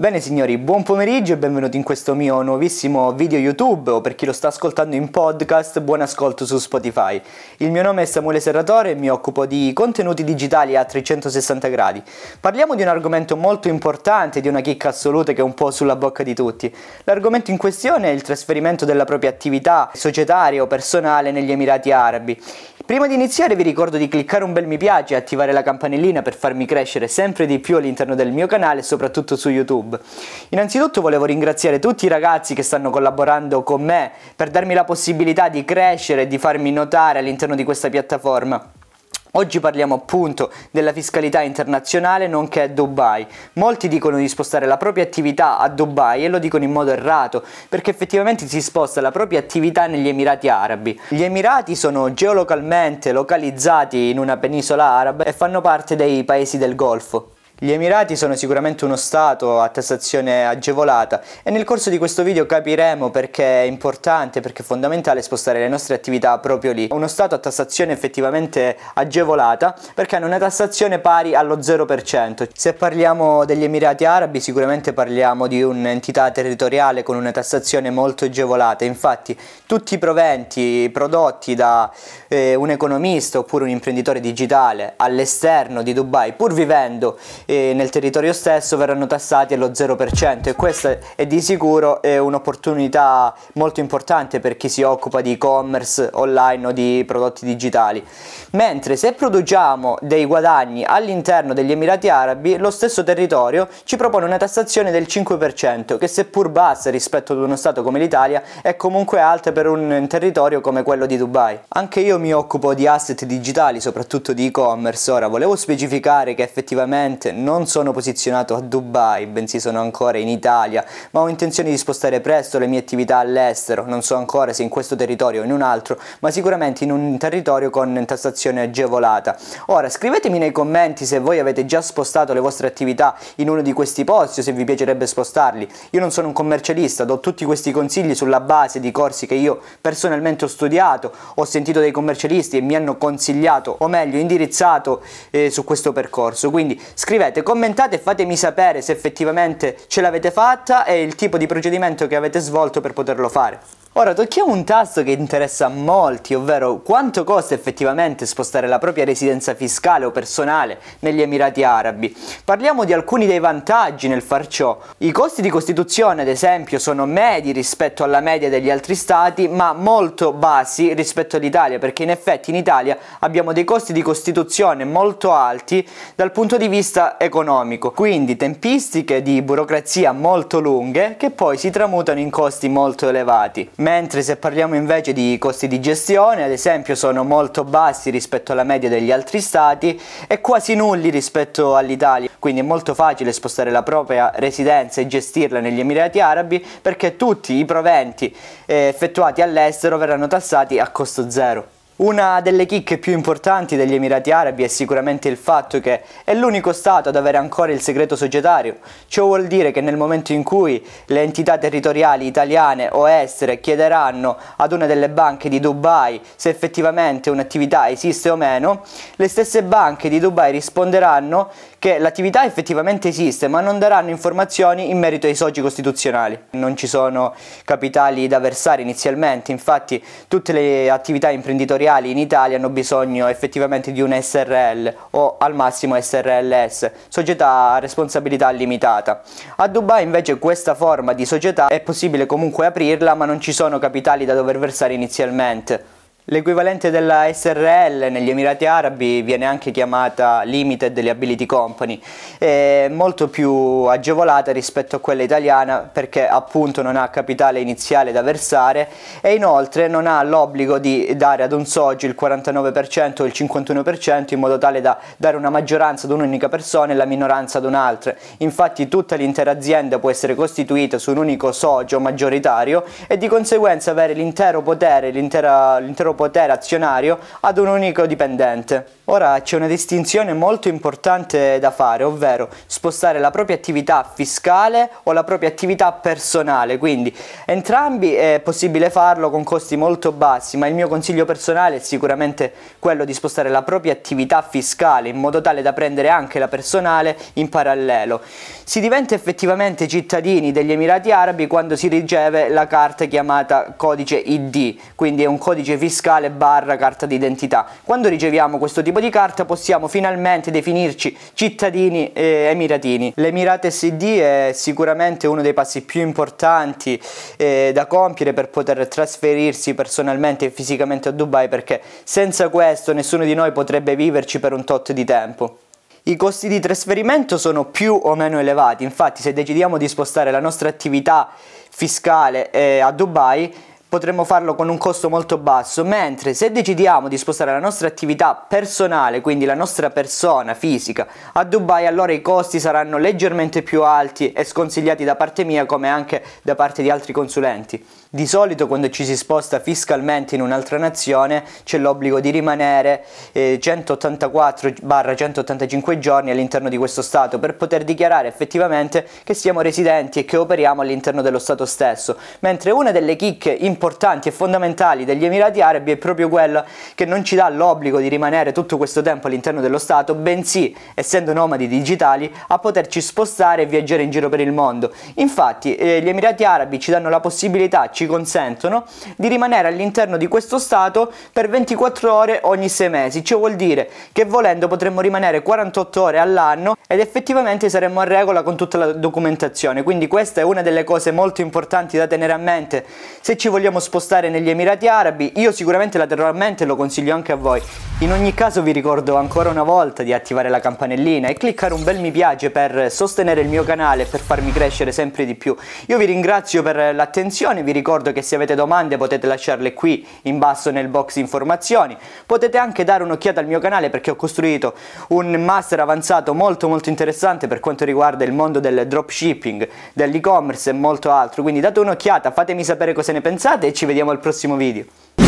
Bene signori, buon pomeriggio e benvenuti in questo mio nuovissimo video YouTube o per chi lo sta ascoltando in podcast, buon ascolto su Spotify. Il mio nome è Samuele Serratore e mi occupo di contenuti digitali a 360 gradi. Parliamo di un argomento molto importante, di una chicca assoluta che è un po' sulla bocca di tutti. L'argomento in questione è il trasferimento della propria attività societaria o personale negli Emirati Arabi. Prima di iniziare vi ricordo di cliccare un bel mi piace e attivare la campanellina per farmi crescere sempre di più all'interno del mio canale e soprattutto su YouTube. Innanzitutto volevo ringraziare tutti i ragazzi che stanno collaborando con me per darmi la possibilità di crescere e di farmi notare all'interno di questa piattaforma. Oggi parliamo appunto della fiscalità internazionale nonché a Dubai. Molti dicono di spostare la propria attività a Dubai e lo dicono in modo errato perché effettivamente si sposta la propria attività negli Emirati Arabi. Gli Emirati sono geolocalmente localizzati in una penisola araba e fanno parte dei paesi del Golfo. Gli Emirati sono sicuramente uno Stato a tassazione agevolata e nel corso di questo video capiremo perché è importante, perché è fondamentale spostare le nostre attività proprio lì. Uno Stato a tassazione effettivamente agevolata perché hanno una tassazione pari allo 0%. Se parliamo degli Emirati Arabi sicuramente parliamo di un'entità territoriale con una tassazione molto agevolata. Infatti tutti i proventi prodotti da eh, un economista oppure un imprenditore digitale all'esterno di Dubai pur vivendo e nel territorio stesso verranno tassati allo 0% e questa è di sicuro un'opportunità molto importante per chi si occupa di e-commerce online o di prodotti digitali. Mentre se produciamo dei guadagni all'interno degli Emirati Arabi, lo stesso territorio ci propone una tassazione del 5%, che seppur bassa rispetto ad uno Stato come l'Italia, è comunque alta per un territorio come quello di Dubai. Anche io mi occupo di asset digitali, soprattutto di e-commerce. Ora volevo specificare che effettivamente non sono posizionato a Dubai, bensì sono ancora in Italia, ma ho intenzione di spostare presto le mie attività all'estero, non so ancora se in questo territorio o in un altro, ma sicuramente in un territorio con tassazione agevolata. Ora scrivetemi nei commenti se voi avete già spostato le vostre attività in uno di questi posti o se vi piacerebbe spostarli. Io non sono un commercialista, do tutti questi consigli sulla base di corsi che io personalmente ho studiato, ho sentito dei commercialisti e mi hanno consigliato, o meglio indirizzato eh, su questo percorso, quindi scrivete scrivete, commentate e fatemi sapere se effettivamente ce l'avete fatta e il tipo di procedimento che avete svolto per poterlo fare. Ora tocchiamo un tasto che interessa a molti, ovvero quanto costa effettivamente spostare la propria residenza fiscale o personale negli Emirati Arabi. Parliamo di alcuni dei vantaggi nel far ciò. I costi di costituzione, ad esempio, sono medi rispetto alla media degli altri stati, ma molto bassi rispetto all'Italia, perché in effetti in Italia abbiamo dei costi di costituzione molto alti dal punto di vista economico, quindi tempistiche di burocrazia molto lunghe che poi si tramutano in costi molto elevati mentre se parliamo invece di costi di gestione, ad esempio, sono molto bassi rispetto alla media degli altri stati e quasi nulli rispetto all'Italia. Quindi è molto facile spostare la propria residenza e gestirla negli Emirati Arabi perché tutti i proventi eh, effettuati all'estero verranno tassati a costo zero. Una delle chicche più importanti degli Emirati Arabi è sicuramente il fatto che è l'unico Stato ad avere ancora il segreto societario. Ciò vuol dire che nel momento in cui le entità territoriali italiane o estere chiederanno ad una delle banche di Dubai se effettivamente un'attività esiste o meno, le stesse banche di Dubai risponderanno che l'attività effettivamente esiste ma non daranno informazioni in merito ai soci costituzionali. Non ci sono capitali da versare inizialmente, infatti tutte le attività imprenditoriali in Italia hanno bisogno effettivamente di un SRL o al massimo SRLS, società a responsabilità limitata. A Dubai invece questa forma di società è possibile comunque aprirla ma non ci sono capitali da dover versare inizialmente. L'equivalente della SRL negli Emirati Arabi viene anche chiamata Limited Liability Company, è molto più agevolata rispetto a quella italiana perché appunto non ha capitale iniziale da versare e inoltre non ha l'obbligo di dare ad un socio il 49% o il 51% in modo tale da dare una maggioranza ad un'unica persona e la minoranza ad un'altra. Infatti tutta l'intera azienda può essere costituita su un unico socio maggioritario e di conseguenza avere l'intero potere, l'intero potere azionario ad un unico dipendente. Ora c'è una distinzione molto importante da fare, ovvero spostare la propria attività fiscale o la propria attività personale, quindi entrambi è possibile farlo con costi molto bassi, ma il mio consiglio personale è sicuramente quello di spostare la propria attività fiscale in modo tale da prendere anche la personale in parallelo. Si diventa effettivamente cittadini degli Emirati Arabi quando si riceve la carta chiamata codice ID, quindi è un codice fiscale barra carta d'identità. Quando riceviamo questo tipo di carta possiamo finalmente definirci cittadini eh, emiratini. L'Emirate SD è sicuramente uno dei passi più importanti eh, da compiere per poter trasferirsi personalmente e fisicamente a Dubai perché senza questo nessuno di noi potrebbe viverci per un tot di tempo. I costi di trasferimento sono più o meno elevati, infatti se decidiamo di spostare la nostra attività fiscale eh, a Dubai potremmo farlo con un costo molto basso, mentre se decidiamo di spostare la nostra attività personale, quindi la nostra persona fisica, a Dubai, allora i costi saranno leggermente più alti e sconsigliati da parte mia come anche da parte di altri consulenti. Di solito quando ci si sposta fiscalmente in un'altra nazione c'è l'obbligo di rimanere eh, 184-185 giorni all'interno di questo Stato per poter dichiarare effettivamente che siamo residenti e che operiamo all'interno dello Stato stesso, mentre una delle chicche importanti e fondamentali degli Emirati Arabi è proprio quella che non ci dà l'obbligo di rimanere tutto questo tempo all'interno dello Stato, bensì, essendo nomadi digitali, a poterci spostare e viaggiare in giro per il mondo. Infatti eh, gli Emirati Arabi ci danno la possibilità, ci consentono di rimanere all'interno di questo stato per 24 ore ogni 6 mesi, ciò vuol dire che volendo potremmo rimanere 48 ore all'anno ed effettivamente saremmo a regola con tutta la documentazione, quindi questa è una delle cose molto importanti da tenere a mente se ci vogliamo spostare negli Emirati Arabi, io sicuramente la terrò a mente e lo consiglio anche a voi. In ogni caso vi ricordo ancora una volta di attivare la campanellina e cliccare un bel mi piace per sostenere il mio canale e per farmi crescere sempre di più. Io vi ringrazio per l'attenzione, vi ricordo che se avete domande potete lasciarle qui in basso nel box informazioni. Potete anche dare un'occhiata al mio canale perché ho costruito un master avanzato molto molto interessante per quanto riguarda il mondo del dropshipping, dell'e-commerce e molto altro. Quindi date un'occhiata, fatemi sapere cosa ne pensate e ci vediamo al prossimo video.